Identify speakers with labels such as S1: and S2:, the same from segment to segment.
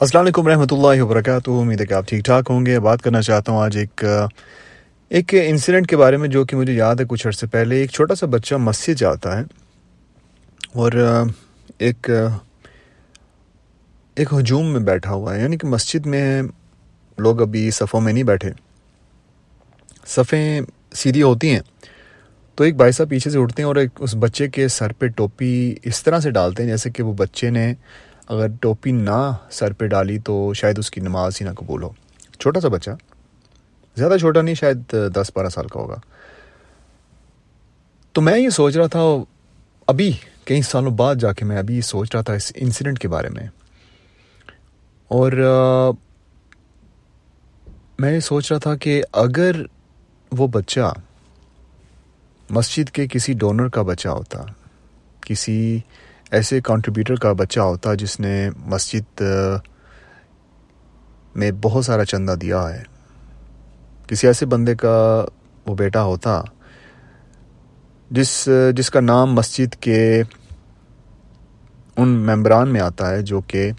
S1: السلام علیکم رحمۃ اللہ وبرکاتہ۔ امید ہے کہ آپ ٹھیک ٹھاک ہوں گے۔ بات کرنا چاہتا ہوں آج ایک ایک انسیڈنٹ کے بارے میں جو کہ مجھے یاد ہے کچھ عرصے پہلے۔ ایک چھوٹا سا بچہ مسجد جاتا ہے اور، ایک ایک ہجوم میں بیٹھا ہوا ہے۔ یعنی کہ مسجد میں لوگ ابھی صفوں میں نہیں بیٹھے۔ صفیں سیدھی ہوتی ہیں۔ تو ایک بھائی صاحب پیچھے سے اٹھتے ہیں اور ایک اس بچے کے سر پہ ٹوپی اس طرح سے ڈالتے ہیں جیسے کہ وہ بچے نے اگر ٹوپی نہ سر پہ ڈالی تو شاید اس کی نماز ہی نہ قبول ہو۔ چھوٹا سا بچہ۔ زیادہ چھوٹا نہیں، شاید دس بارہ سال کا ہوگا۔ تو میں یہ سوچ رہا تھا، ابھی کئی سالوں بعد جا کے میں ابھی سوچ رہا تھا اس انسیڈنٹ کے بارے میں۔ اور، میں یہ سوچ رہا تھا کہ اگر وہ بچہ مسجد کے کسی ڈونر کا بچہ ہوتا، کسی ایسے کنٹریبیوٹر کا بچہ ہوتا جس نے مسجد میں بہت سارا چندہ دیا ہے۔ کسی ایسے بندے کا وہ بیٹا ہوتا جس جس کا نام مسجد کے ان ممبران میں آتا ہے جو کہ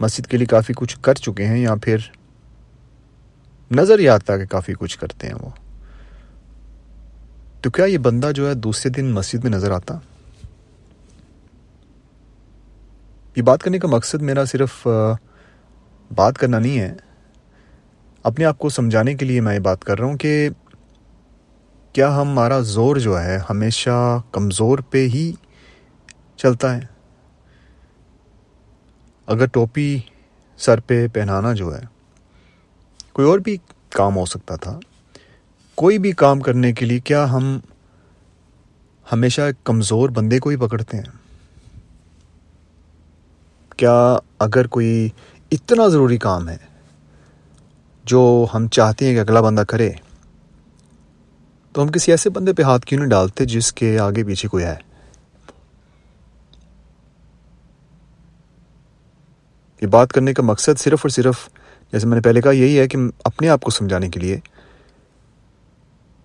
S1: مسجد کے لیے کافی کچھ کر چکے ہیں یا پھر نظر ہی آتا کہ کافی کچھ کرتے ہیں وہ۔ تو کیا یہ بندہ جو ہے دوسرے دن مسجد میں نظر آتا؟ یہ بات کرنے کا مقصد میرا صرف بات کرنا نہیں ہے۔ اپنے آپ کو سمجھانے کے لیے میں یہ بات کر رہا ہوں کہ کیا ہمارا زور جو ہے ہمیشہ کمزور پہ ہی چلتا ہے؟ اگر ٹوپی سر پہ پہنانا جو ہے، کوئی اور بھی کام ہو سکتا تھا۔ کوئی بھی کام کرنے کے لیے کیا ہم ہمیشہ کمزور بندے کو ہی پکڑتے ہیں؟ کیا اگر کوئی اتنا ضروری کام ہے جو ہم چاہتے ہیں کہ اگلا بندہ کرے، تو ہم کسی ایسے بندے پہ ہاتھ کیوں نہیں ڈالتے جس کے آگے پیچھے کوئی ہے؟ یہ بات کرنے کا مقصد صرف اور صرف، جیسے میں نے پہلے کہا، یہی ہے کہ اپنے آپ کو سمجھانے کے لیے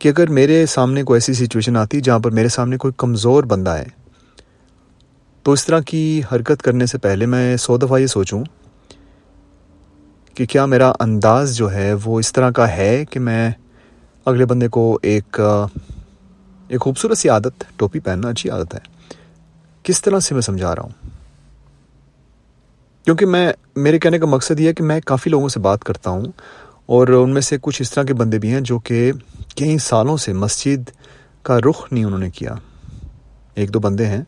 S1: کہ اگر میرے سامنے کوئی ایسی سچویشن آتی جہاں پر میرے سامنے کوئی کمزور بندہ ہے تو اس طرح کی حرکت کرنے سے پہلے میں سو دفعہ یہ سوچوں کہ کیا میرا انداز جو ہے وہ اس طرح کا ہے کہ میں اگلے بندے کو ایک ایک خوبصورت سی عادت، ٹوپی پہننا اچھی عادت ہے، کس طرح سے میں سمجھا رہا ہوں؟ کیونکہ میں، میرے کہنے کا مقصد یہ ہے کہ میں کافی لوگوں سے بات کرتا ہوں اور ان میں سے کچھ اس طرح کے بندے بھی ہیں جو کہ کئی سالوں سے مسجد کا رخ نہیں انہوں نے کیا۔ ایک دو بندے ہیں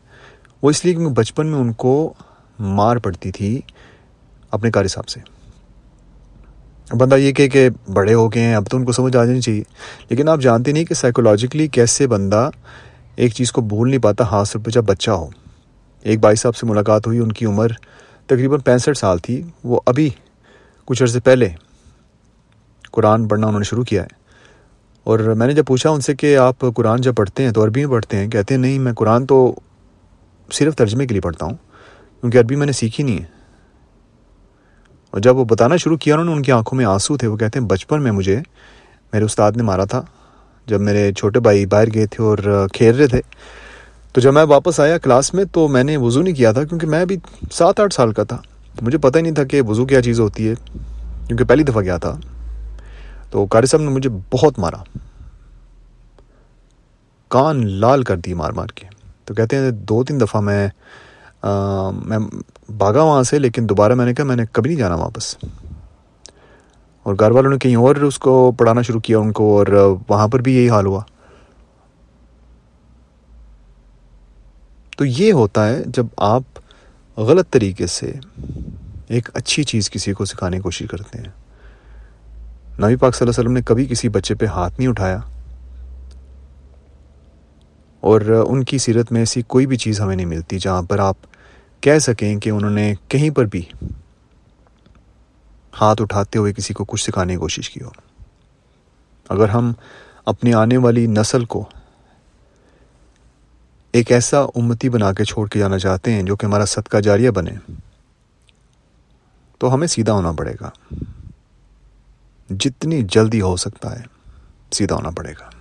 S1: وہ اس لیے کہ بچپن میں ان کو مار پڑتی تھی اپنے قاری صاحب سے۔ بندہ یہ کہ کہ بڑے ہو گئے ہیں، اب تو ان کو سمجھ آ جانی چاہیے۔ لیکن آپ جانتے نہیں کہ سائیکولوجیکلی کیسے بندہ ایک چیز کو بھول نہیں پاتا ہاتھ سے جب بچہ ہو۔ ایک بھائی صاحب سے ملاقات ہوئی، ان کی عمر تقریباً پینسٹھ سال تھی۔ وہ ابھی کچھ عرصے پہلے قرآن پڑھنا انہوں نے شروع کیا ہے۔ اور میں نے جب پوچھا ان سے کہ آپ قرآن جب پڑھتے ہیں تو عربی میں پڑھتے ہیں، کہتے ہیں، نہیں، میں قرآن تو صرف ترجمے کے لیے پڑھتا ہوں، کیونکہ عربی میں نے سیکھی نہیں ہے۔ اور جب وہ بتانا شروع کیا انہوں نے، ان کی آنکھوں میں آنسو تھے، وہ کہتے ہیں، بچپن میں مجھے میرے استاد نے مارا تھا۔ جب میرے چھوٹے بھائی باہر گئے تھے اور کھیل رہے تھے، تو جب میں واپس آیا کلاس میں، تو میں نے وضو نہیں کیا تھا، کیونکہ میں ابھی سات آٹھ سال کا تھا۔ مجھے پتہ ہی نہیں تھا کہ وضو کیا چیز ہوتی ہے، کیونکہ پہلی دفعہ گیا تھا۔ تو قاری صاحب نے مجھے بہت مارا۔ کان لال کر دی مار مار کے۔ تو کہتے ہیں دو تین دفعہ میں میں بھاگا وہاں سے، لیکن دوبارہ میں نے کہا میں نے کبھی نہیں جانا واپس۔ اور گھر والوں نے کہیں اور اس کو پڑھانا شروع کیا ان کو، اور وہاں پر بھی یہی حال ہوا۔ تو یہ ہوتا ہے جب آپ غلط طریقے سے ایک اچھی چیز کسی کو سکھانے کی کوشش کرتے ہیں۔ نبی پاک صلی اللہ علیہ وسلم نے کبھی کسی بچے پہ ہاتھ نہیں اٹھایا۔ اور ان کی سیرت میں ایسی کوئی بھی چیز ہمیں نہیں ملتی جہاں پر آپ کہہ سکیں کہ انہوں نے کہیں پر بھی ہاتھ اٹھاتے ہوئے کسی کو کچھ سکھانے کی کوشش کی ہو۔ اگر ہم اپنی آنے والی نسل کو ایک ایسا امتی بنا کے چھوڑ کے جانا چاہتے ہیں جو کہ ہمارا صدقہ جاریہ بنے، تو ہمیں سیدھا ہونا پڑے گا۔ جتنی جلدی ہو سکتا ہے، سیدھا ہونا پڑے گا۔